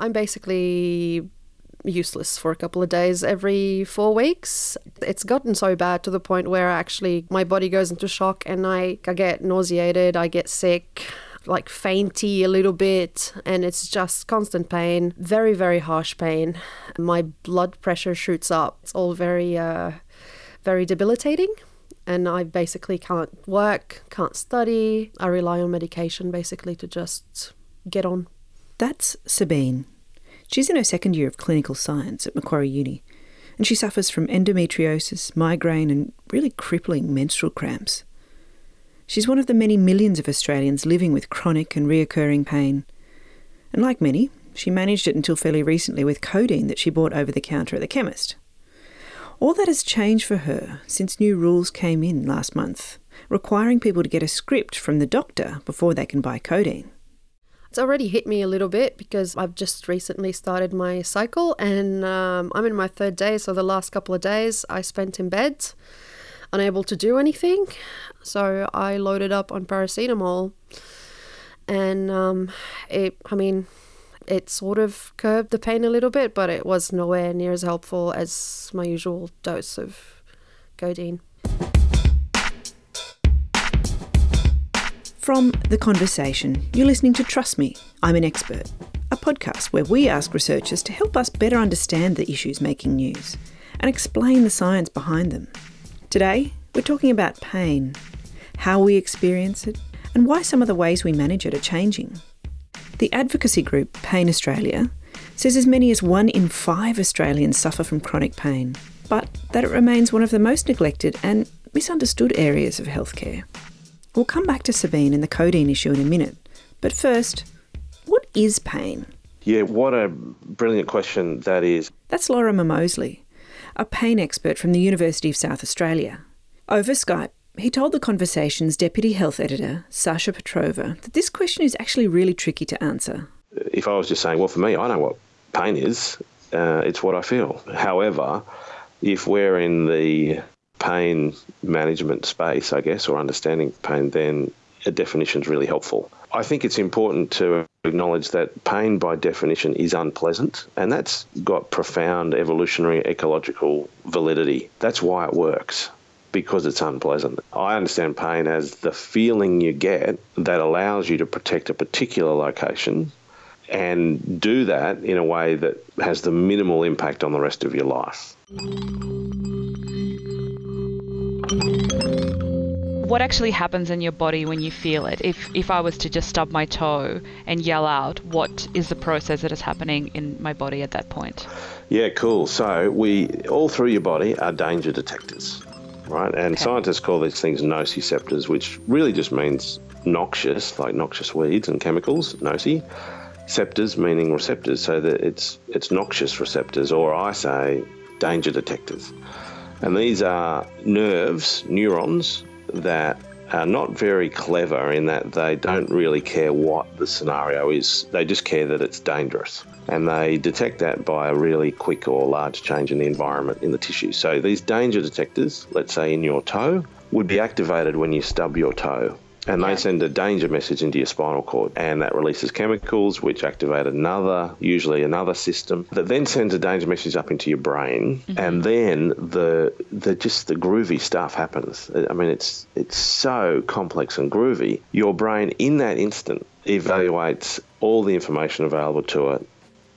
I'm basically useless for a couple of days every four weeks. It's gotten so bad to the point where actually my body goes into shock and I, I get nauseated, I get sick like fainty a little bit and it's just constant pain very very harsh pain. My blood pressure shoots up. It's all very uh, very debilitating and i basically can't work can't study. I rely on medication basically to just get on that's sabine she's in her second year of clinical science at macquarie uni and she suffers from endometriosis migraine and really crippling menstrual cramps She's one of the many millions of Australians living with chronic and reoccurring pain. And like many, she managed it until fairly recently with codeine that she bought over the counter at the chemist. All that has changed for her since new rules came in last month, requiring people to get a script from the doctor before they can buy codeine. It's already hit me a little bit because I've just recently started my cycle and um, I'm in my third day. So the last couple of days I spent in bed unable to do anything. So I loaded up on paracetamol, and um, it. I mean, it sort of curbed the pain a little bit, but it was nowhere near as helpful as my usual dose of codeine. From The Conversation, you're listening to Trust Me, I'm an Expert, a podcast where we ask researchers to help us better understand the issues making news and explain the science behind them. Today, we're talking about pain, how we experience it, and why some of the ways we manage it are changing. The advocacy group Pain Australia says as many as one in five Australians suffer from chronic pain, but that it remains one of the most neglected and misunderstood areas of healthcare. We'll come back to Sabine and the codeine issue in a minute, but first, what is pain? Yeah, what a brilliant question that is. That's Lorimer Moseley, a pain expert from the University of South Australia. Over Skype, he told the Conversation's deputy health editor, Sasha Petrova, that this question is actually really tricky to answer. If I was just saying, well, for me, I know what pain is, uh, it's what I feel. However, if we're in the pain management space, I guess, or understanding pain, then a definition is really helpful. I think it's important to acknowledge that pain, by definition, is unpleasant, and that's got profound evolutionary ecological validity. That's why it works. Because it's unpleasant. I understand pain as the feeling you get that allows you to protect a particular location and do that in a way that has the minimal impact on the rest of your life what actually happens in your body when you feel it? If if I was to just stub my toe and yell out, what is the process that is happening in my body at that point? Yeah, cool. So we all through your body are danger detectors, right? And okay. scientists call these things nociceptors, which really just means noxious, like noxious weeds and chemicals, noci. Ceptors meaning receptors, so that it's it's noxious receptors, or I say danger detectors. And these are nerves, neurons, that are not very clever in that they don't really care what the scenario is. They just care that it's dangerous. And they detect that by a really quick or large change in the environment in the tissue. So these danger detectors, let's say in your toe, would be activated when you stub your toe and they send a danger message into your spinal cord and that releases chemicals which activate another usually another system that then sends a danger message up into your brain mm-hmm. and then the the just the groovy stuff happens. I mean it's it's so complex and groovy. Your brain in that instant evaluates all the information available to it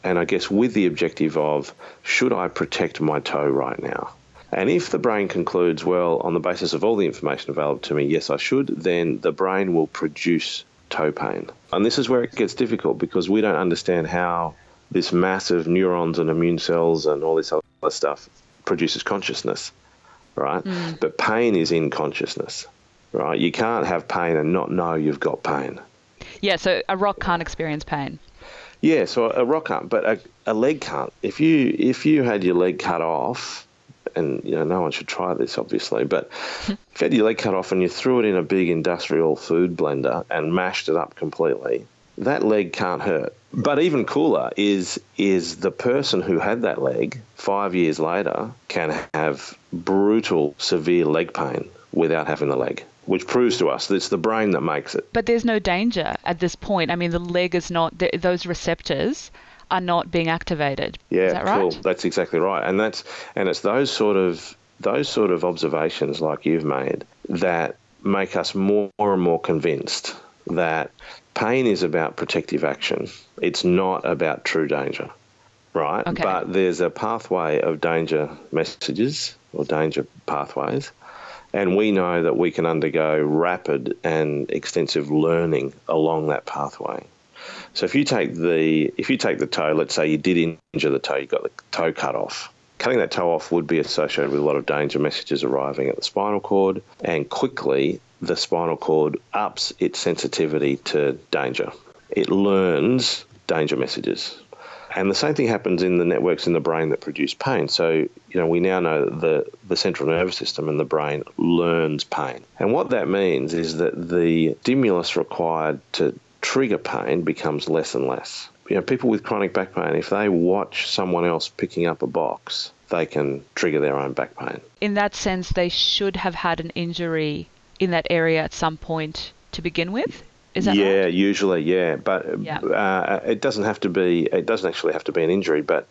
and i guess with the objective of should i protect my toe right now and if the brain concludes, well, on the basis of all the information available to me, yes, I should, then the brain will produce toe pain. And this is where it gets difficult because we don't understand how this massive neurons and immune cells and all this other stuff produces consciousness, right? Mm. But pain is in consciousness, right? You can't have pain and not know you've got pain. Yeah, so a rock can't experience pain. Yeah, so a rock can't, but a, a leg can't. If you if you had your leg cut off and you know no one should try this obviously, but if you had your leg cut off and you threw it in a big industrial food blender and mashed it up completely, that leg can't hurt. But even cooler is is the person who had that leg five years later can have brutal, severe leg pain without having the leg which proves to us that it's the brain that makes it. But there's no danger at this point. I mean, the leg is not, those receptors are not being activated. Yeah, Is that right? cool. That's exactly right, and that's and it's those sort of those sort of observations like you've made that make us more and more convinced that pain is about protective action. It's not about true danger, right? Okay. But there's a pathway of danger messages or danger pathways, and we know that we can undergo rapid and extensive learning along that pathway. So if you take the if you take the toe, let's say you did injure the toe, you got the toe cut off. Cutting that toe off would be associated with a lot of danger messages arriving at the spinal cord, and quickly the spinal cord ups its sensitivity to danger. It learns danger messages. And the same thing happens in the networks in the brain that produce pain. So, you know, we now know that the, the central nervous system in the brain learns pain. And what that means is that the stimulus required to trigger pain becomes less and less. You know, people with chronic back pain, if they watch someone else picking up a box, they can trigger their own back pain. In that sense, they should have had an injury in that area at some point to begin with. Is that yeah, right? usually, yeah, but Yeah. Uh, it doesn't have to be. It doesn't actually have to be an injury, but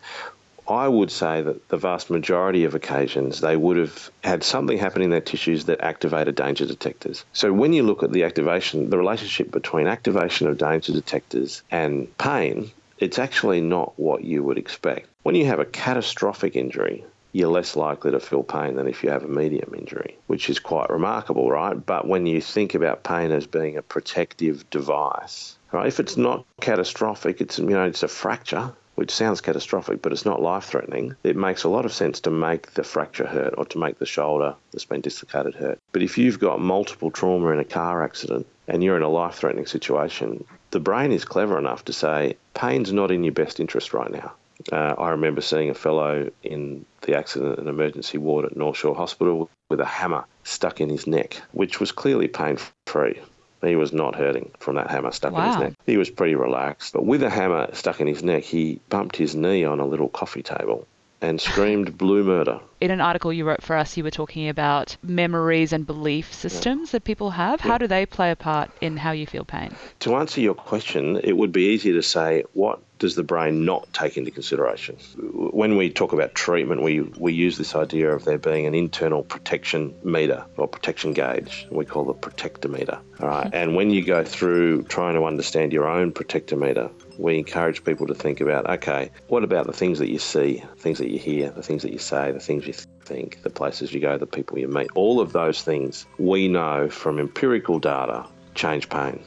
I would say that the vast majority of occasions they would have had something happen in their tissues that activated danger detectors. So when you look at the activation, the relationship between activation of danger detectors and pain, it's actually not what you would expect. When you have a catastrophic injury, you're less likely to feel pain than if you have a medium injury, which is quite remarkable, right? But when you think about pain as being a protective device, right? If it's not catastrophic, it's you know it's a fracture, which sounds catastrophic, but it's not life-threatening. It makes a lot of sense to make the fracture hurt or to make the shoulder that's been dislocated hurt. But if you've got multiple trauma in a car accident and you're in a life-threatening situation, the brain is clever enough to say pain's not in your best interest right now. Uh, I remember seeing a fellow in the accident and emergency ward at North Shore Hospital with a hammer stuck in his neck, which was clearly pain free. He was not hurting from that hammer stuck in his neck. He was pretty relaxed. But with a hammer stuck in his neck, he bumped his knee on a little coffee table and screamed blue murder. In an article you wrote for us, you were talking about memories and belief systems that people have. How do they play a part in how you feel pain? To answer your question, it would be easier to say, what does the brain not take into consideration? When we talk about treatment, we, we use this idea of there being an internal protection meter or protection gauge. We call it protectometer. All right. Mm-hmm. And when you go through trying to understand your own protectometer, we encourage people to think about okay, what about the things that you see, things that you hear, the things that you say, the things you think, the places you go, the people you meet? All of those things we know from empirical data change pain.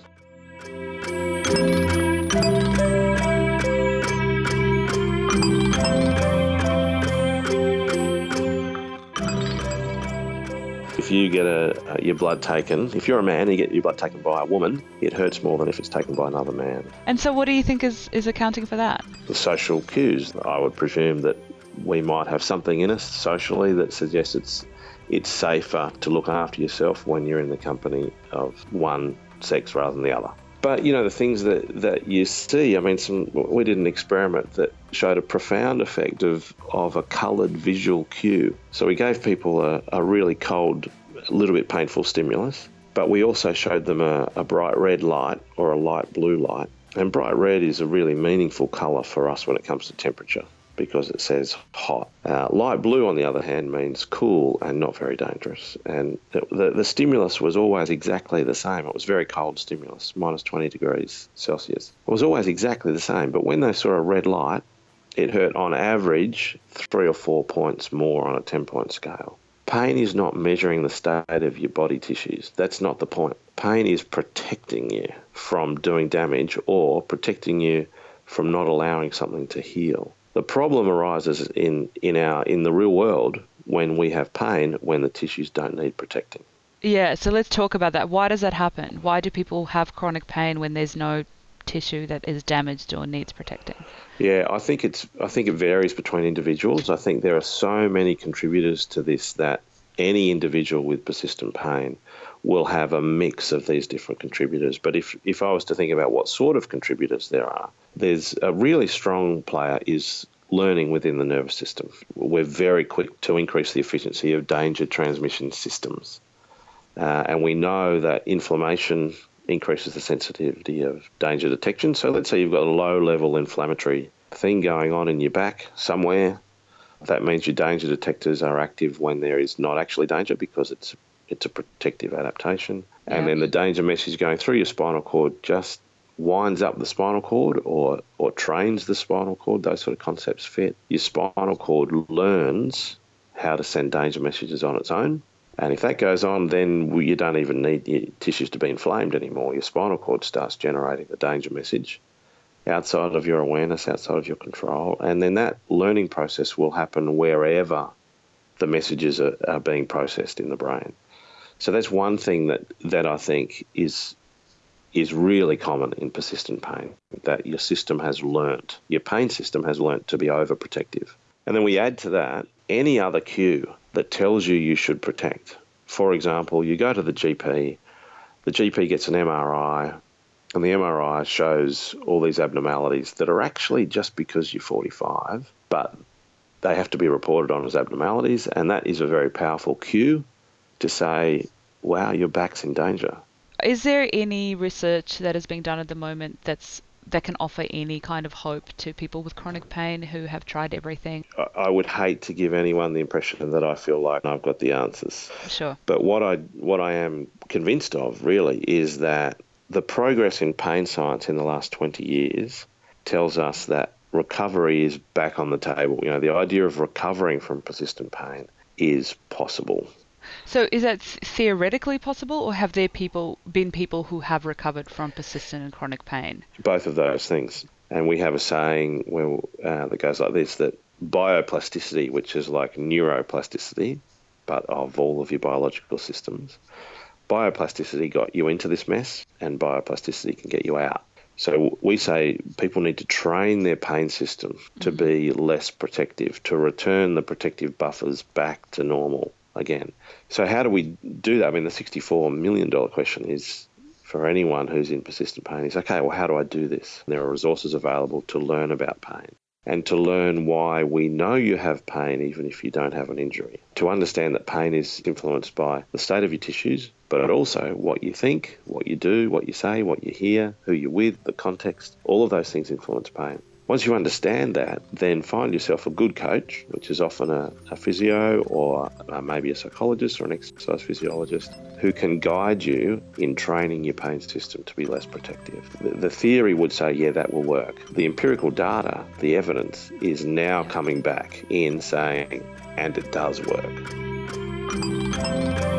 If you get a, your blood taken, if you're a man and you get your blood taken by a woman, it hurts more than if it's taken by another man. And so, what do you think is, is accounting for that? The social cues, I would presume that we might have something in us socially that suggests it's it's safer to look after yourself when you're in the company of one sex rather than the other. But you know the things that, that you see. I mean, some we did an experiment that showed a profound effect of of a coloured visual cue. So we gave people a, a really cold, a little bit painful stimulus, but we also showed them a, a bright red light or a light blue light. And bright red is a really meaningful colour for us when it comes to temperature because it says hot. Uh, light blue, on the other hand, means cool and not very dangerous. And the, the, the stimulus was always exactly the same. It was very cold stimulus, minus 20 degrees Celsius. It was always exactly the same. But when they saw a red light, it hurt on average three or four points more on a 10 point scale. Pain is not measuring the state of your body tissues. That's not the point. Pain is protecting you from doing damage or protecting you from not allowing something to heal. The problem arises in, in our in the real world when we have pain when the tissues don't need protecting. Yeah, so let's talk about that. Why does that happen? Why do people have chronic pain when there's no tissue that is damaged or needs protecting? Yeah, I think it's I think it varies between individuals. I think there are so many contributors to this that any individual with persistent pain will have a mix of these different contributors. But if if I was to think about what sort of contributors there are, there's a really strong player is learning within the nervous system. We're very quick to increase the efficiency of danger transmission systems. Uh, and we know that inflammation increases the sensitivity of danger detection. So let's say you've got a low level inflammatory thing going on in your back somewhere. That means your danger detectors are active when there is not actually danger because it's it's a protective adaptation. And Yeah. then the danger message going through your spinal cord just winds up the spinal cord or or trains the spinal cord. Those sort of concepts fit. Your spinal cord learns how to send danger messages on its own. And if that goes on, then you don't even need your tissues to be inflamed anymore. Your spinal cord starts generating the danger message outside of your awareness, outside of your control. And then that learning process will happen wherever the messages are, are being processed in the brain. So that's one thing that, that I think is is really common in persistent pain that your system has learnt, your pain system has learnt to be overprotective. And then we add to that any other cue that tells you you should protect. For example, you go to the GP, the GP gets an MRI, and the MRI shows all these abnormalities that are actually just because you're 45, but they have to be reported on as abnormalities, and that is a very powerful cue to say, wow, your back's in danger. Is there any research that is being done at the moment that's that can offer any kind of hope to people with chronic pain who have tried everything? I- would hate to give anyone the impression that I feel like I've got the answers. Sure. But what I what I am convinced of really is that the progress in pain science in the last 20 years tells us that recovery is back on the table. You know, the idea of recovering from persistent pain is possible. So is that th- theoretically possible, or have there people been people who have recovered from persistent and chronic pain? Both of those things. And we have a saying where, uh, that goes like this that bioplasticity, which is like neuroplasticity, but of all of your biological systems, bioplasticity got you into this mess, and bioplasticity can get you out. So we say people need to train their pain system to be less protective, to return the protective buffers back to normal again. So how do we do that? I mean, the $64 million question is for anyone who's in persistent pain is okay, well, how do I do this? There are resources available to learn about pain and to learn why we know you have pain even if you don't have an injury. To understand that pain is influenced by the state of your tissues, but also what you think, what you do, what you say, what you hear, who you're with, the context, all of those things influence pain. Once you understand that, then find yourself a good coach, which is often a, a physio or uh, maybe a psychologist or an exercise physiologist, who can guide you in training your pain system to be less protective. The, the theory would say, yeah, that will work. The empirical data, the evidence, is now coming back in saying, and it does work.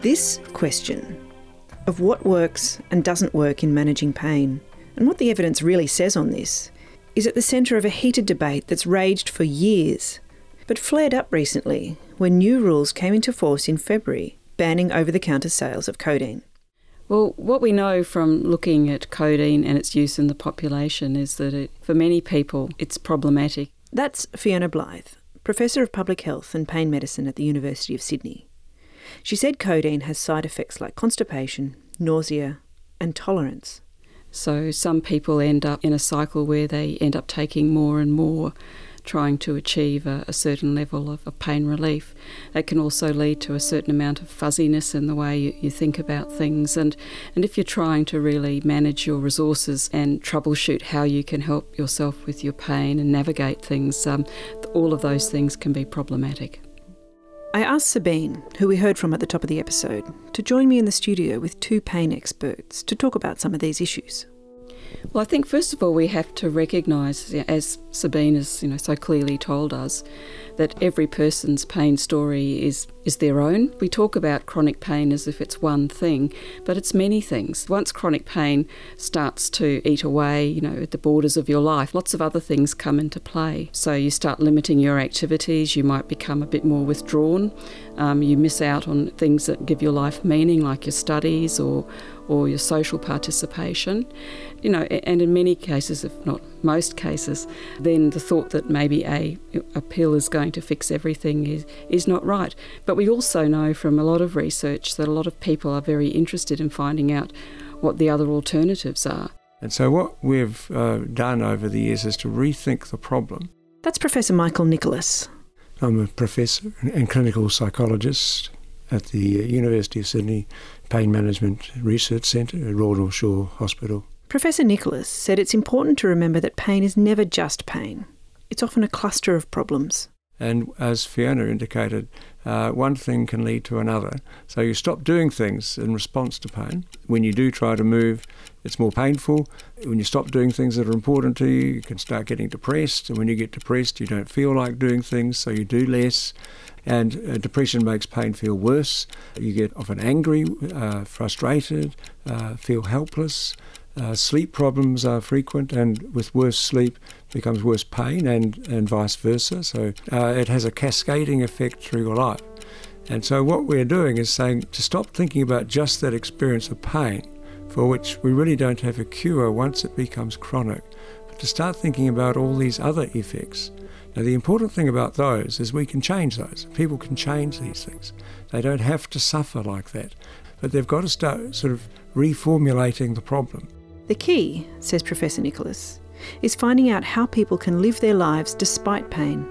This question of what works and doesn't work in managing pain, and what the evidence really says on this, is at the centre of a heated debate that's raged for years, but flared up recently when new rules came into force in February banning over the counter sales of codeine. Well, what we know from looking at codeine and its use in the population is that it, for many people it's problematic. That's Fiona Blythe, Professor of Public Health and Pain Medicine at the University of Sydney. She said codeine has side effects like constipation, nausea, and tolerance. So some people end up in a cycle where they end up taking more and more, trying to achieve a, a certain level of, of pain relief. That can also lead to a certain amount of fuzziness in the way you, you think about things. And, and if you're trying to really manage your resources and troubleshoot how you can help yourself with your pain and navigate things, um, all of those things can be problematic. I asked Sabine, who we heard from at the top of the episode, to join me in the studio with two pain experts to talk about some of these issues. Well, I think first of all we have to recognise, as Sabine has you know so clearly told us, that every person's pain story is is their own. We talk about chronic pain as if it's one thing, but it's many things. Once chronic pain starts to eat away, you know, at the borders of your life, lots of other things come into play. So you start limiting your activities. You might become a bit more withdrawn. Um, you miss out on things that give your life meaning, like your studies or or your social participation. You know, and in many cases, if not most cases, then the thought that maybe a, a pill is going to fix everything is, is not right. But we also know from a lot of research that a lot of people are very interested in finding out what the other alternatives are. And so, what we've uh, done over the years is to rethink the problem That's Professor Michael Nicholas. I'm a professor and clinical psychologist at the University of Sydney Pain Management Research Centre at Royal North Shore Hospital. Professor Nicholas said it's important to remember that pain is never just pain. It's often a cluster of problems. And as Fiona indicated, uh, one thing can lead to another. So you stop doing things in response to pain. When you do try to move, it's more painful. When you stop doing things that are important to you, you can start getting depressed. And when you get depressed, you don't feel like doing things, so you do less. And uh, depression makes pain feel worse. You get often angry, uh, frustrated, uh, feel helpless. Uh, sleep problems are frequent, and with worse sleep becomes worse pain, and, and vice versa. So uh, it has a cascading effect through your life. And so, what we're doing is saying to stop thinking about just that experience of pain, for which we really don't have a cure once it becomes chronic, but to start thinking about all these other effects. Now, the important thing about those is we can change those. People can change these things. They don't have to suffer like that, but they've got to start sort of reformulating the problem. The key, says Professor Nicholas, is finding out how people can live their lives despite pain,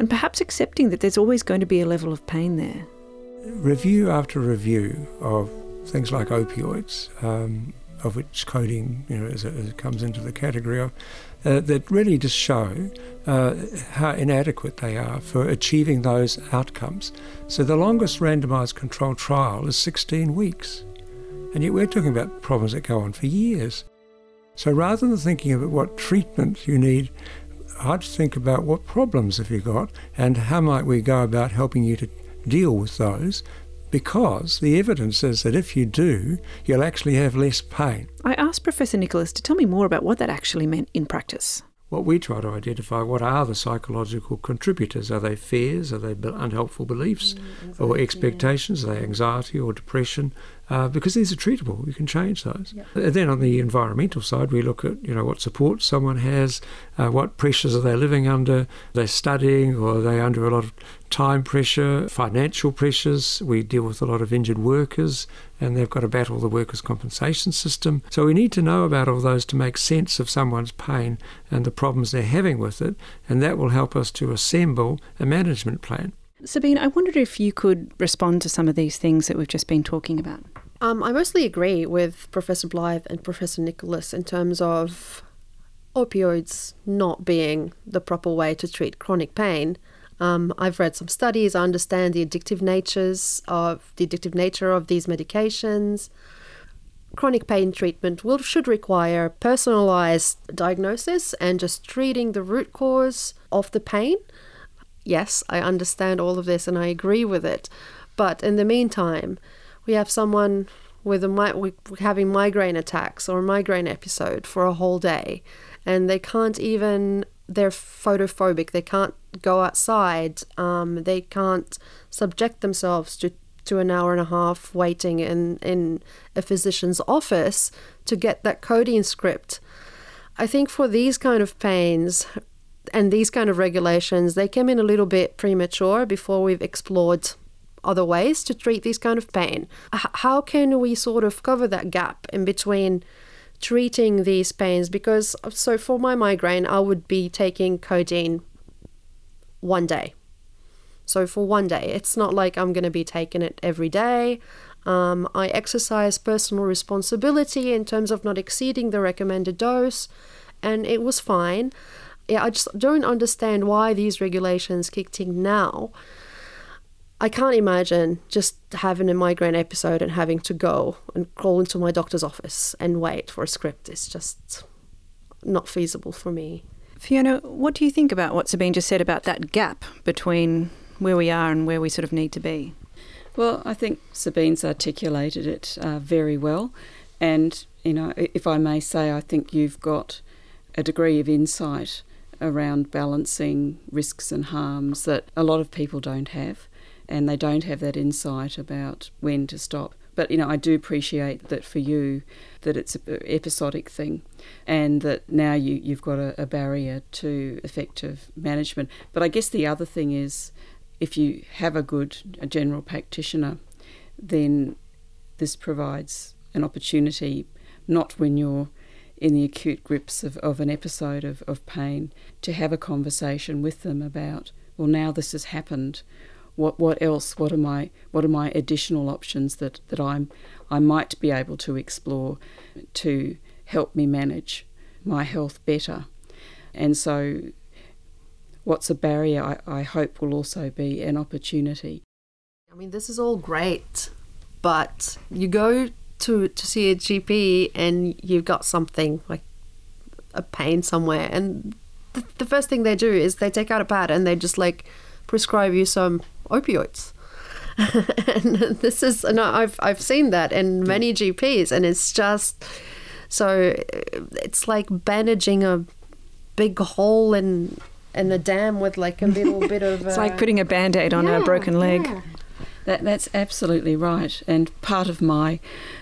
and perhaps accepting that there's always going to be a level of pain there. Review after review of things like opioids, um, of which codeine you know, as it, comes into the category of, uh, that really just show uh, how inadequate they are for achieving those outcomes. So the longest randomised controlled trial is 16 weeks. And yet we're talking about problems that go on for years. So rather than thinking about what treatment you need, I'd think about what problems have you got and how might we go about helping you to deal with those because the evidence is that if you do, you'll actually have less pain. I asked Professor Nicholas to tell me more about what that actually meant in practice. What we try to identify what are the psychological contributors? Are they fears? Are they unhelpful beliefs mm, or expectations? Are they anxiety or depression? uh, because these are treatable. you can change those. Yep. And then on the environmental side, we look at you know what support someone has, uh, what pressures are they living under, they're studying or are they under a lot of time pressure, financial pressures. We deal with a lot of injured workers and they've got to battle the workers' compensation system. So we need to know about all those to make sense of someone's pain and the problems they're having with it, and that will help us to assemble a management plan. Sabine, I wondered if you could respond to some of these things that we've just been talking about. Um, I mostly agree with Professor Blythe and Professor Nicholas in terms of opioids not being the proper way to treat chronic pain. Um, I've read some studies. I understand the addictive natures of the addictive nature of these medications. Chronic pain treatment will should require personalized diagnosis and just treating the root cause of the pain yes, I understand all of this and I agree with it. But in the meantime, we have someone with a having migraine attacks or a migraine episode for a whole day, and they can't even. They're photophobic. They can't go outside. Um, they can't subject themselves to to an hour and a half waiting in in a physician's office to get that codeine script. I think for these kind of pains, and these kind of regulations they came in a little bit premature before we've explored other ways to treat this kind of pain. H- how can we sort of cover that gap in between treating these pains? Because so for my migraine, I would be taking codeine one day. So for one day, it's not like I'm going to be taking it every day. Um, I exercise personal responsibility in terms of not exceeding the recommended dose, and it was fine yeah, I just don't understand why these regulations kicked in now. I can't imagine just having a migraine episode and having to go and crawl into my doctor's office and wait for a script. It's just not feasible for me. Fiona, what do you think about what Sabine just said about that gap between where we are and where we sort of need to be? Well, I think Sabine's articulated it uh, very well. And, you know, if I may say, I think you've got a degree of insight around balancing risks and harms that a lot of people don't have, and they don't have that insight about when to stop. But you know, I do appreciate that for you, that it's an episodic thing, and that now you you've got a, a barrier to effective management. But I guess the other thing is, if you have a good a general practitioner, then this provides an opportunity, not when you're in the acute grips of, of an episode of, of pain, to have a conversation with them about, well, now this has happened. What, what else? What are my what are my additional options that, that I'm I might be able to explore to help me manage my health better? And so what's a barrier I, I hope will also be an opportunity. I mean this is all great, but you go to to see a GP and you've got something like a pain somewhere, and the, the first thing they do is they take out a pad and they just like prescribe you some opioids. and this is and I've I've seen that in many GPs, and it's just so it's like bandaging a big hole in in the dam with like a little bit of. It's like putting a band aid on yeah, a broken leg. yeah. That, that's absolutely right. And part of my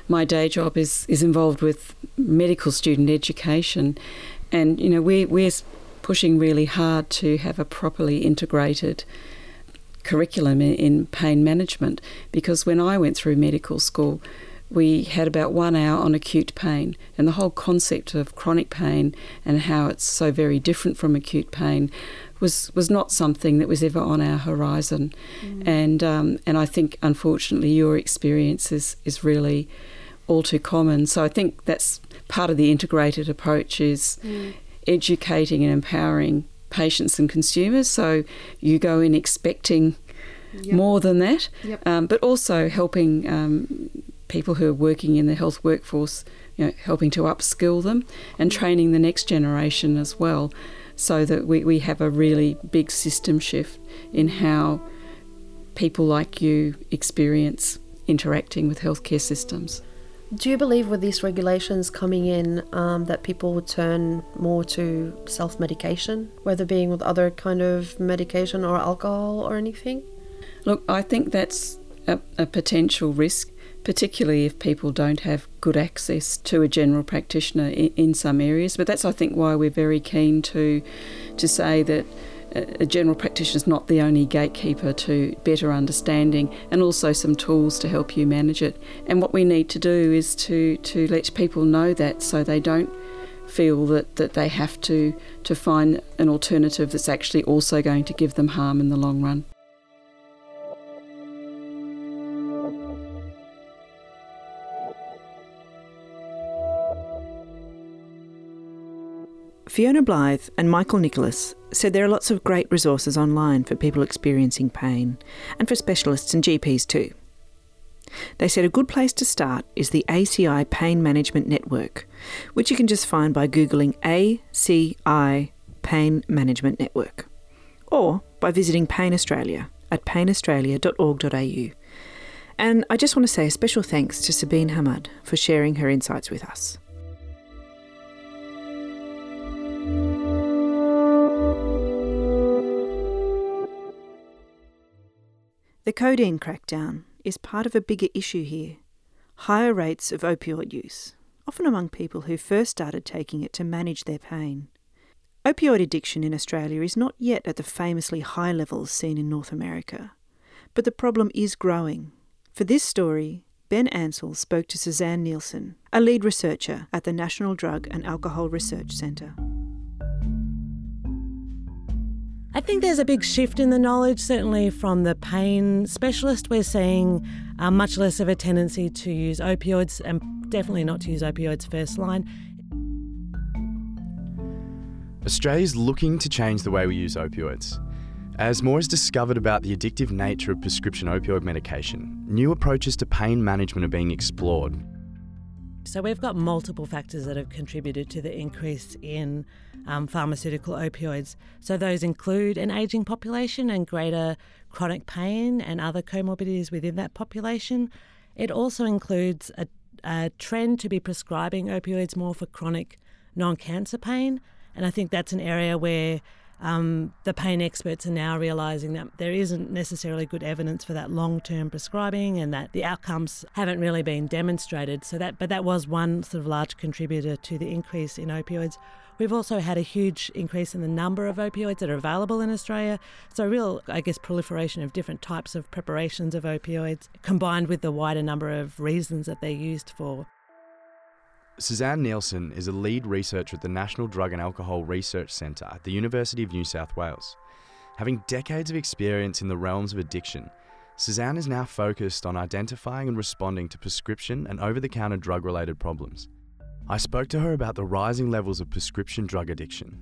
my day job is, is involved with medical student education. And, you know, we, we're pushing really hard to have a properly integrated curriculum in, in pain management because when I went through medical school, we had about one hour on acute pain, and the whole concept of chronic pain and how it's so very different from acute pain was was not something that was ever on our horizon, and um, and I think unfortunately your experience is is really all too common. So I think that's part of the integrated approach is educating and empowering patients and consumers. So you go in expecting more than that, Yep. um, but also helping um, people who are working in the health workforce, you know, helping to upskill them and training the next generation as well, so that we, we have a really big system shift in how people like you experience interacting with healthcare systems. Do you believe with these regulations coming in um, that people would turn more to self medication, whether being with other kind of medication or alcohol or anything? Look, I think that's a, a potential risk, particularly if people don't have good access to a general practitioner in, in some areas. But that's, I think, why we're very keen to to say that a general practitioner is not the only gatekeeper to better understanding, and also some tools to help you manage it. And what we need to do is to to let people know that, so they don't feel that, that they have to to find an alternative that's actually also going to give them harm in the long run. Fiona Blythe and Michael Nicholas said there are lots of great resources online for people experiencing pain and for specialists and GPs too. They said a good place to start is the ACI Pain Management Network, which you can just find by Googling ACI Pain Management Network, or by visiting Pain Australia at painaustralia.org.au. And I just want to say a special thanks to Sabine Hamad for sharing her insights with us. The codeine crackdown is part of a bigger issue here higher rates of opioid use, often among people who first started taking it to manage their pain. Opioid addiction in Australia is not yet at the famously high levels seen in North America, but the problem is growing. For this story, Ben Ansell spoke to Suzanne Nielsen, a lead researcher at the National Drug and Alcohol Research Centre. I think there's a big shift in the knowledge, certainly from the pain specialist. We're seeing uh, much less of a tendency to use opioids and definitely not to use opioids first line. Australia's looking to change the way we use opioids. As more is discovered about the addictive nature of prescription opioid medication, new approaches to pain management are being explored. So we've got multiple factors that have contributed to the increase in um, pharmaceutical opioids. So those include an ageing population and greater chronic pain and other comorbidities within that population. It also includes a, a trend to be prescribing opioids more for chronic non-cancer pain, and I think that's an area where um, the pain experts are now realising that there isn't necessarily good evidence for that long-term prescribing, and that the outcomes haven't really been demonstrated. So that, but that was one sort of large contributor to the increase in opioids. We've also had a huge increase in the number of opioids that are available in Australia. So, real, I guess, proliferation of different types of preparations of opioids, combined with the wider number of reasons that they're used for. Suzanne Nielsen is a lead researcher at the National Drug and Alcohol Research Centre at the University of New South Wales. Having decades of experience in the realms of addiction, Suzanne is now focused on identifying and responding to prescription and over the counter drug related problems. I spoke to her about the rising levels of prescription drug addiction,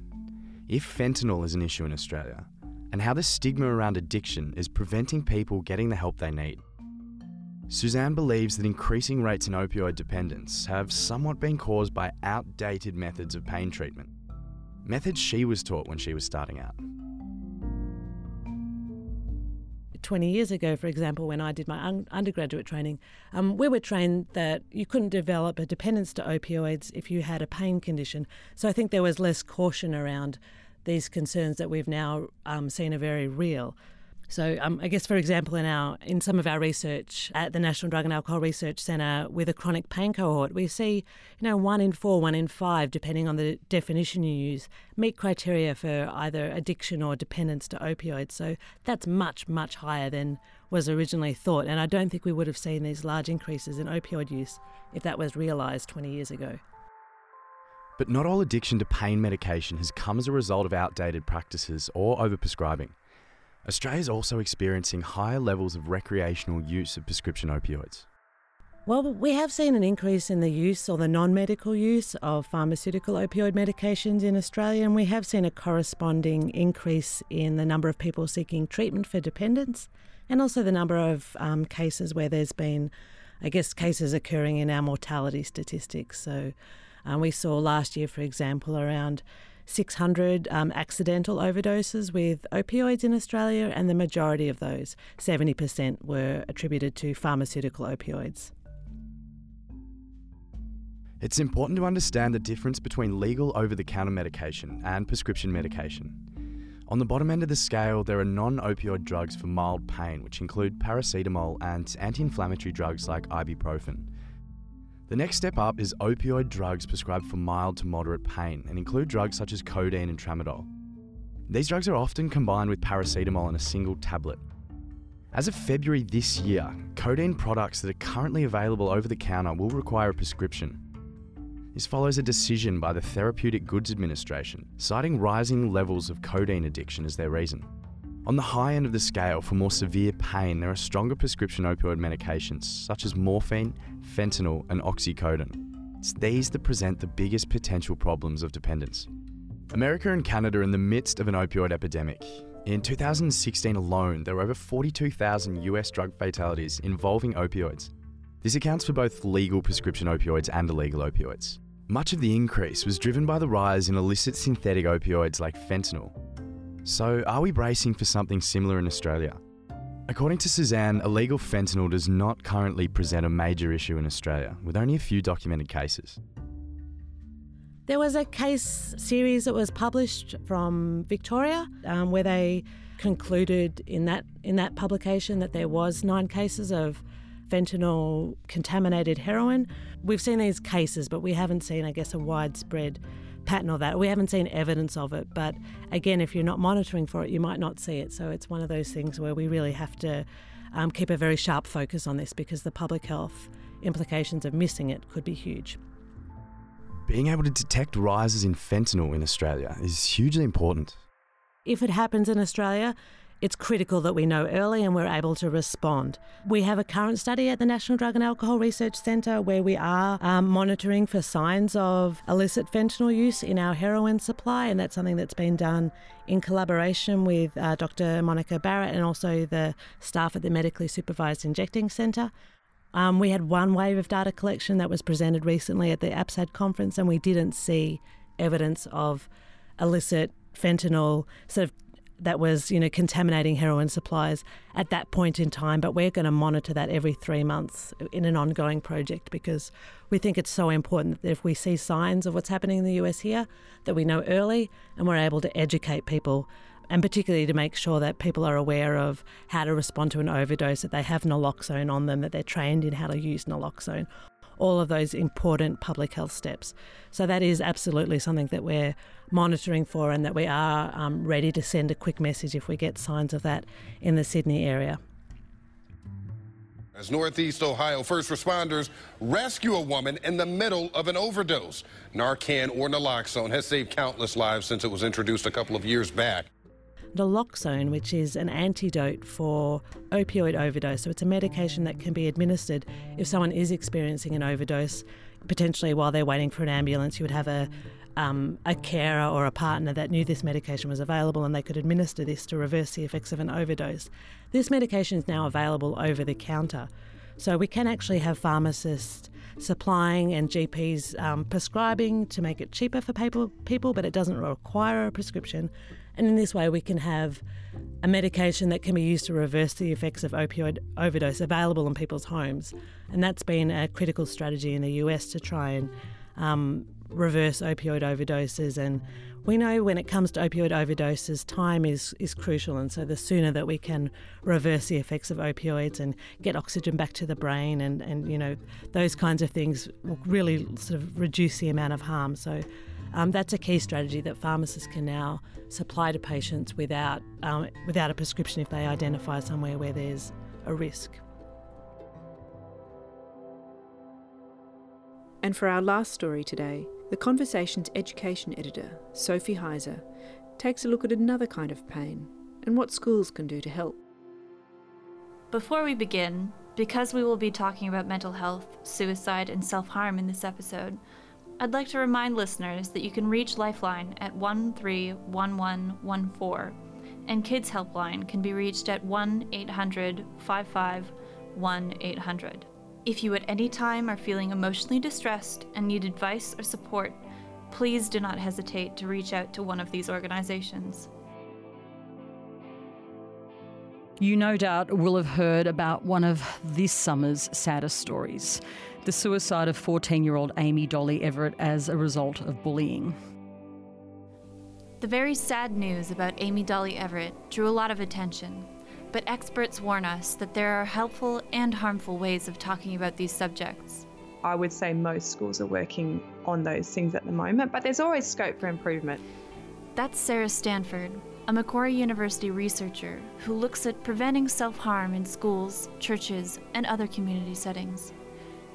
if fentanyl is an issue in Australia, and how the stigma around addiction is preventing people getting the help they need. Suzanne believes that increasing rates in opioid dependence have somewhat been caused by outdated methods of pain treatment, methods she was taught when she was starting out. 20 years ago, for example, when I did my un- undergraduate training, um, we were trained that you couldn't develop a dependence to opioids if you had a pain condition. So I think there was less caution around these concerns that we've now um, seen are very real. So, um, I guess, for example, in our in some of our research at the National Drug and Alcohol Research Centre with a chronic pain cohort, we see, you know, one in four, one in five, depending on the definition you use, meet criteria for either addiction or dependence to opioids. So that's much, much higher than was originally thought. And I don't think we would have seen these large increases in opioid use if that was realised 20 years ago. But not all addiction to pain medication has come as a result of outdated practices or overprescribing. Australia is also experiencing higher levels of recreational use of prescription opioids. Well, we have seen an increase in the use or the non medical use of pharmaceutical opioid medications in Australia, and we have seen a corresponding increase in the number of people seeking treatment for dependence and also the number of um, cases where there's been, I guess, cases occurring in our mortality statistics. So um, we saw last year, for example, around 600 um, accidental overdoses with opioids in Australia, and the majority of those, 70%, were attributed to pharmaceutical opioids. It's important to understand the difference between legal over the counter medication and prescription medication. On the bottom end of the scale, there are non opioid drugs for mild pain, which include paracetamol and anti inflammatory drugs like ibuprofen. The next step up is opioid drugs prescribed for mild to moderate pain and include drugs such as codeine and tramadol. These drugs are often combined with paracetamol in a single tablet. As of February this year, codeine products that are currently available over the counter will require a prescription. This follows a decision by the Therapeutic Goods Administration, citing rising levels of codeine addiction as their reason. On the high end of the scale, for more severe pain, there are stronger prescription opioid medications such as morphine, fentanyl, and oxycodone. It's these that present the biggest potential problems of dependence. America and Canada are in the midst of an opioid epidemic. In 2016 alone, there were over 42,000 US drug fatalities involving opioids. This accounts for both legal prescription opioids and illegal opioids. Much of the increase was driven by the rise in illicit synthetic opioids like fentanyl, so, are we bracing for something similar in Australia? According to Suzanne, illegal fentanyl does not currently present a major issue in Australia, with only a few documented cases. There was a case series that was published from Victoria um, where they concluded in that in that publication that there was nine cases of fentanyl contaminated heroin. We've seen these cases, but we haven't seen, I guess, a widespread pattern of that. We haven't seen evidence of it, but again, if you're not monitoring for it, you might not see it. So it's one of those things where we really have to um, keep a very sharp focus on this because the public health implications of missing it could be huge. Being able to detect rises in fentanyl in Australia is hugely important. If it happens in Australia, it's critical that we know early and we're able to respond. We have a current study at the National Drug and Alcohol Research Centre where we are um, monitoring for signs of illicit fentanyl use in our heroin supply, and that's something that's been done in collaboration with uh, Dr. Monica Barratt and also the staff at the Medically Supervised Injecting Centre. Um, we had one wave of data collection that was presented recently at the APSAD conference, and we didn't see evidence of illicit fentanyl sort of that was, you know, contaminating heroin supplies at that point in time. But we're going to monitor that every three months in an ongoing project because we think it's so important that if we see signs of what's happening in the US here, that we know early and we're able to educate people and particularly to make sure that people are aware of how to respond to an overdose, that they have naloxone on them, that they're trained in how to use naloxone, all of those important public health steps. So that is absolutely something that we're monitoring for and that we are um, ready to send a quick message if we get signs of that in the Sydney area. As Northeast Ohio first responders rescue a woman in the middle of an overdose, Narcan or naloxone has saved countless lives since it was introduced a couple of years back. Naloxone, which is an antidote for opioid overdose. So it's a medication that can be administered if someone is experiencing an overdose, potentially while they're waiting for an ambulance. You would have a um, a carer or a partner that knew this medication was available and they could administer this to reverse the effects of an overdose. This medication is now available over the counter. So we can actually have pharmacists supplying and GPs um, prescribing to make it cheaper for people, people, but it doesn't require a prescription. And in this way, we can have a medication that can be used to reverse the effects of opioid overdose available in people's homes. And that's been a critical strategy in the US to try and um, reverse opioid overdoses. And we know when it comes to opioid overdoses, time is, is crucial. And so the sooner that we can reverse the effects of opioids and get oxygen back to the brain and, and you know, those kinds of things will really sort of reduce the amount of harm. So um, that's a key strategy that pharmacists can now supply to patients without, um, without a prescription if they identify somewhere where there's a risk. And for our last story today, the Conversation's education editor, Sophie Heiser, takes a look at another kind of pain and what schools can do to help. Before we begin, because we will be talking about mental health, suicide, and self harm in this episode, I'd like to remind listeners that you can reach Lifeline at 131114, and Kids Helpline can be reached at 1 800 55 1 800. If you at any time are feeling emotionally distressed and need advice or support, please do not hesitate to reach out to one of these organizations. You no doubt will have heard about one of this summer's saddest stories the suicide of 14 year old Amy Dolly Everett as a result of bullying. The very sad news about Amy Dolly Everett drew a lot of attention, but experts warn us that there are helpful and harmful ways of talking about these subjects. I would say most schools are working on those things at the moment, but there's always scope for improvement. That's Sarah Stanford, a Macquarie University researcher who looks at preventing self harm in schools, churches, and other community settings.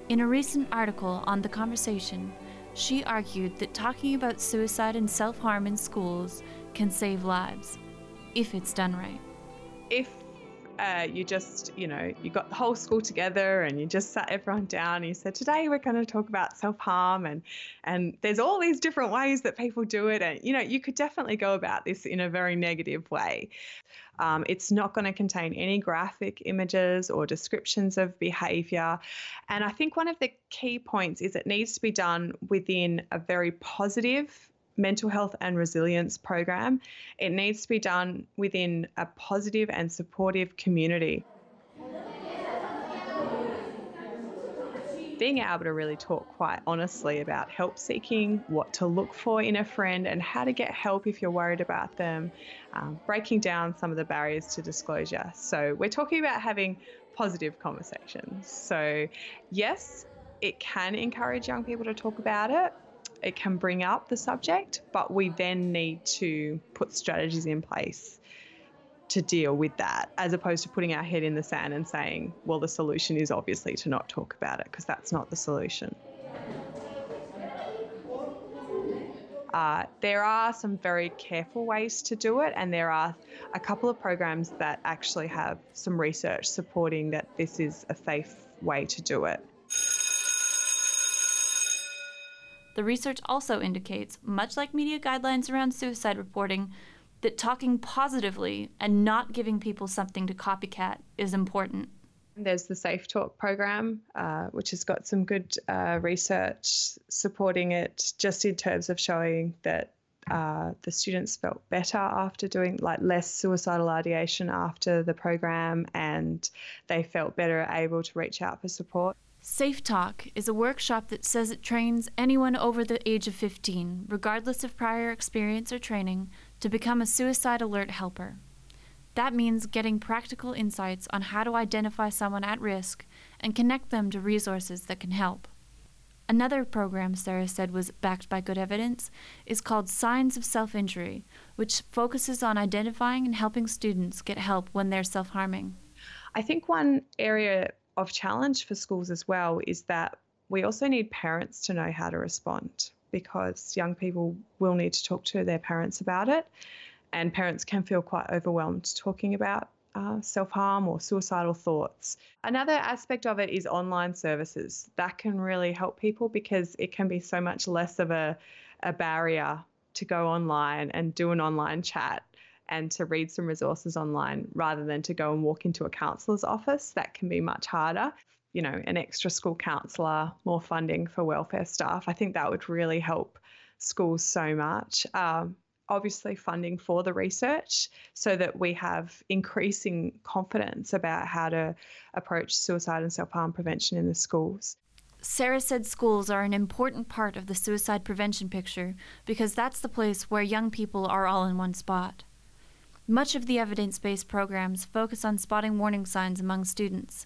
In a recent article on The Conversation, she argued that talking about suicide and self harm in schools can save lives, if it's done right. If uh, you just, you know, you got the whole school together and you just sat everyone down and you said, today we're going to talk about self-harm and and there's all these different ways that people do it. And, you know, you could definitely go about this in a very negative way. Um, it's not going to contain any graphic images or descriptions of behavior. And I think one of the key points is it needs to be done within a very positive mental health and resilience program, it needs to be done within a positive and supportive community. Being able to really talk quite honestly about help seeking, what to look for in a friend, and how to get help if you're worried about them, um, breaking down some of the barriers to disclosure. So, we're talking about having positive conversations. So, yes, it can encourage young people to talk about it, it can bring up the subject, but we then need to put strategies in place to deal with that, as opposed to putting our head in the sand and saying, well, the solution is obviously to not talk about it, because that's not the solution. Uh, there are some very careful ways to do it, and there are a couple of programs that actually have some research supporting that this is a safe way to do it. The research also indicates, much like media guidelines around suicide reporting, that talking positively and not giving people something to copycat is important. There's the Safe Talk program, uh, which has got some good uh, research supporting it, just in terms of showing that uh, the students felt better after doing like less suicidal ideation after the program, and they felt better able to reach out for support. Safe Talk is a workshop that says it trains anyone over the age of 15, regardless of prior experience or training, to become a suicide alert helper. That means getting practical insights on how to identify someone at risk and connect them to resources that can help. Another program Sarah said was backed by good evidence is called Signs of Self Injury, which focuses on identifying and helping students get help when they're self harming. I think one area of challenge for schools as well is that we also need parents to know how to respond because young people will need to talk to their parents about it, and parents can feel quite overwhelmed talking about uh, self harm or suicidal thoughts. Another aspect of it is online services. That can really help people because it can be so much less of a, a barrier to go online and do an online chat and to read some resources online rather than to go and walk into a counsellor's office. That can be much harder. You know, an extra school counsellor, more funding for welfare staff. I think that would really help schools so much. Um, obviously funding for the research so that we have increasing confidence about how to approach suicide and self harm prevention in the schools. Sarah said schools are an important part of the suicide prevention picture because that's the place where young people are all in one spot. Much of the evidence based programs focus on spotting warning signs among students,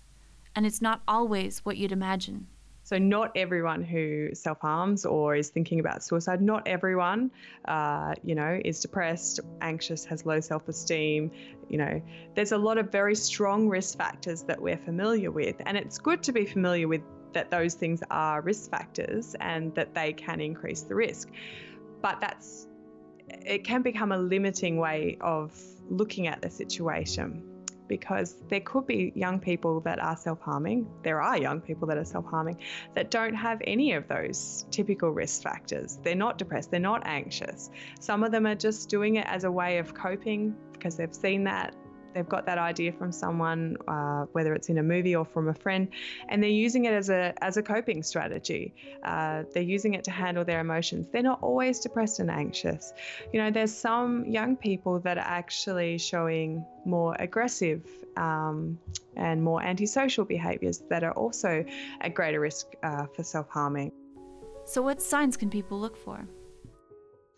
and it's not always what you'd imagine. So, not everyone who self harms or is thinking about suicide, not everyone, uh, you know, is depressed, anxious, has low self esteem. You know, there's a lot of very strong risk factors that we're familiar with. And it's good to be familiar with that those things are risk factors and that they can increase the risk. But that's, it can become a limiting way of looking at the situation because there could be young people that are self harming. There are young people that are self harming that don't have any of those typical risk factors. They're not depressed, they're not anxious. Some of them are just doing it as a way of coping because they've seen that they've got that idea from someone, uh, whether it's in a movie or from a friend, and they're using it as a as a coping strategy. Uh, they're using it to handle their emotions. They're not always depressed and anxious. You know, there's some young people that are actually showing more aggressive um, and more antisocial behaviours that are also at greater risk uh, for self harming. So, what signs can people look for?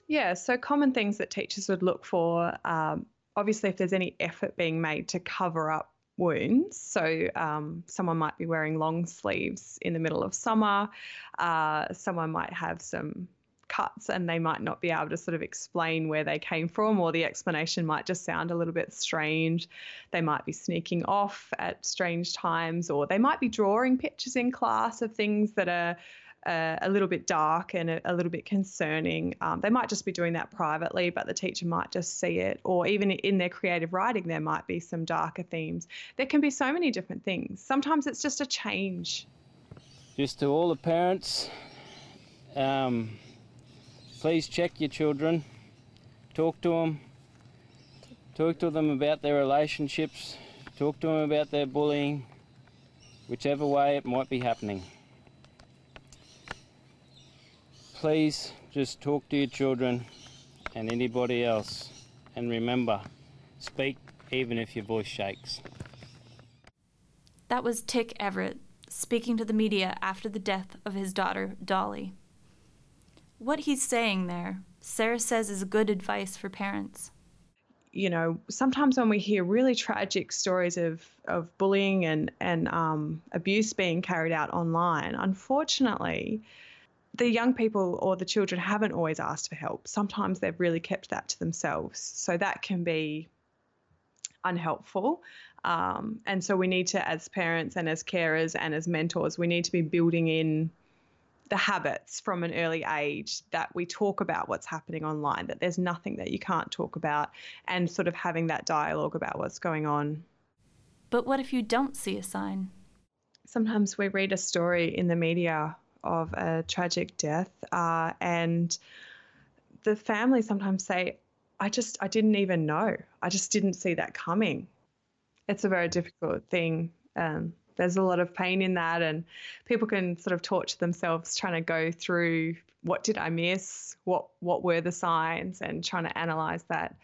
Yeah, so common things that teachers would look for um, obviously, if there's any effort being made to cover up wounds. So, um, someone might be wearing long sleeves in the middle of summer. Uh, someone might have some cuts and they might not be able to sort of explain where they came from, or the explanation might just sound a little bit strange. They might be sneaking off at strange times, or they might be drawing pictures in class of things that are uh, a little bit dark and a, a little bit concerning. Um, they might just be doing that privately, but the teacher might just see it. Or even in their creative writing, there might be some darker themes. There can be so many different things. Sometimes it's just a change. Just to all the parents, um, please check your children, talk to them, talk to them about their relationships, talk to them about their bullying, whichever way it might be happening please just talk to your children and anybody else. And remember, speak even if your voice shakes. That was Tick Everett speaking to the media after the death of his daughter, Dolly. What he's saying there, Sarah says, is good advice for parents. You know, sometimes when we hear really tragic stories of, of bullying and, and um, abuse being carried out online, unfortunately, the young people or the children haven't always asked for help. Sometimes they've really kept that to themselves. So that can be unhelpful. Um, and so we need to, as parents and as carers and as mentors, we need to be building in the habits from an early age that we talk about what's happening online, that there's nothing that you can't talk about, and sort of having that dialogue about what's going on. But what if you don't see a sign? Sometimes we read a story in the media of a tragic death, uh, and the family sometimes say, "I just I didn't even know. I just didn't see that coming." It's a very difficult thing. Um, there's a lot of pain in that, and people can sort of torture themselves trying to go through what did I miss, what what were the signs, and trying to analyze that.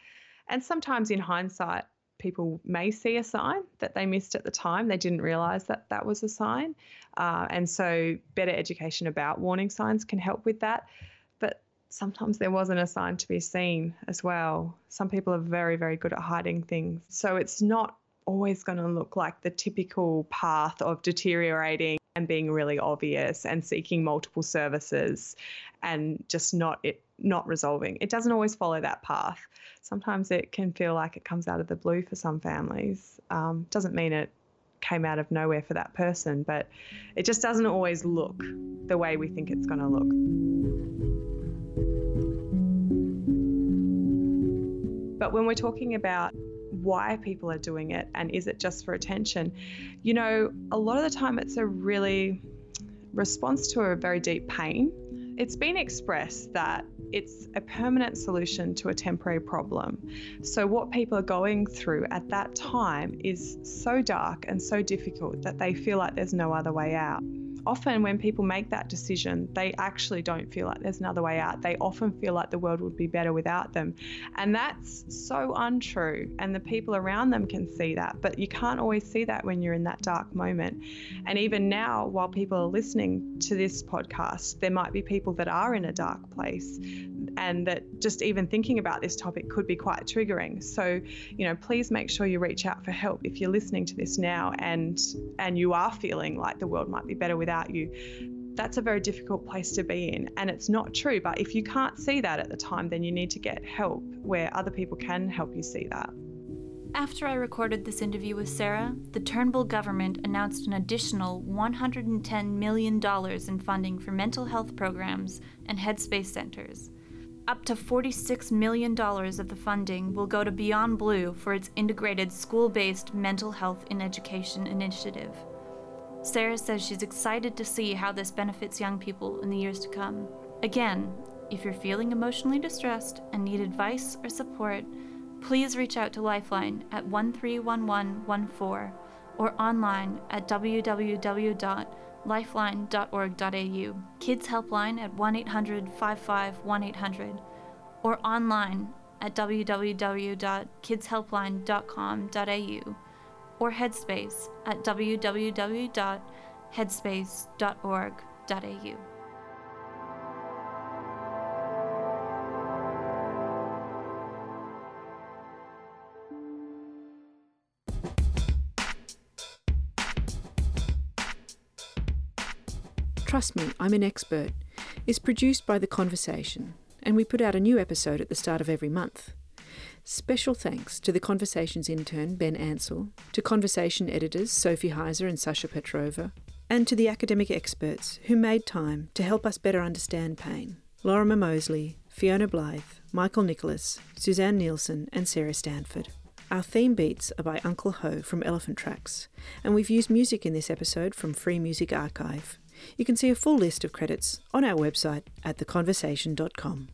And sometimes in hindsight, people may see a sign that they missed at the time. They didn't realize that that was a sign. Uh, and so, better education about warning signs can help with that. But sometimes there wasn't a sign to be seen as well. Some people are very, very good at hiding things. So, it's not always going to look like the typical path of deteriorating and being really obvious and seeking multiple services and just not it not resolving. It doesn't always follow that path. Sometimes it can feel like it comes out of the blue for some families. Um, doesn't mean it came out of nowhere for that person, but it just doesn't always look the way we think it's going to look. But when we're talking about why people are doing it and is it just for attention, you know, a lot of the time it's a really response to a very deep pain. It's been expressed that it's a permanent solution to a temporary problem. So, what people are going through at that time is so dark and so difficult that they feel like there's no other way out often when people make that decision, they actually don't feel like there's another way out. They often feel like the world would be better without them. And that's so untrue. And the people around them can see that. But you can't always see that when you're in that dark moment. And even now, while people are listening to this podcast, there might be people that are in a dark place and that just even thinking about this topic could be quite triggering. So, you know, please make sure you reach out for help if you're listening to this now and and you are feeling like the world might be better without you. That's a very difficult place to be in, and it's not true. But if you can't see that at the time, then you need to get help where other people can help you see that. After I recorded this interview with Sarah, the Turnbull government announced an additional $110 million in funding for mental health programs and headspace centres. Up to $46 million of the funding will go to Beyond Blue for its integrated school based mental health in education initiative. Sarah says she's excited to see how this benefits young people in the years to come. Again, if you're feeling emotionally distressed and need advice or support, please reach out to Lifeline at 131114 or online at www.lifeline.org.au, Kids Helpline at 1 800 55 1 800, or online at www.kidshelpline.com.au, or Headspace at www.headspace.org.au. Trust Me, I'm an Expert is produced by The Conversation, and we put out a new episode at the start of every month. Special thanks to The Conversation's intern, Ben Ansell, to Conversation editors Sophie Heiser and Sasha Petrova, and to the academic experts who made time to help us better understand pain Lorimer Moseley, Fiona Blyth, Michael Nicholas, Suzanne Nielsen, and Sarah Stanford. Our theme beats are by Uncle Ho from Elephant Tracks, and we've used music in this episode from Free Music Archive. You can see a full list of credits on our website at theconversation.com.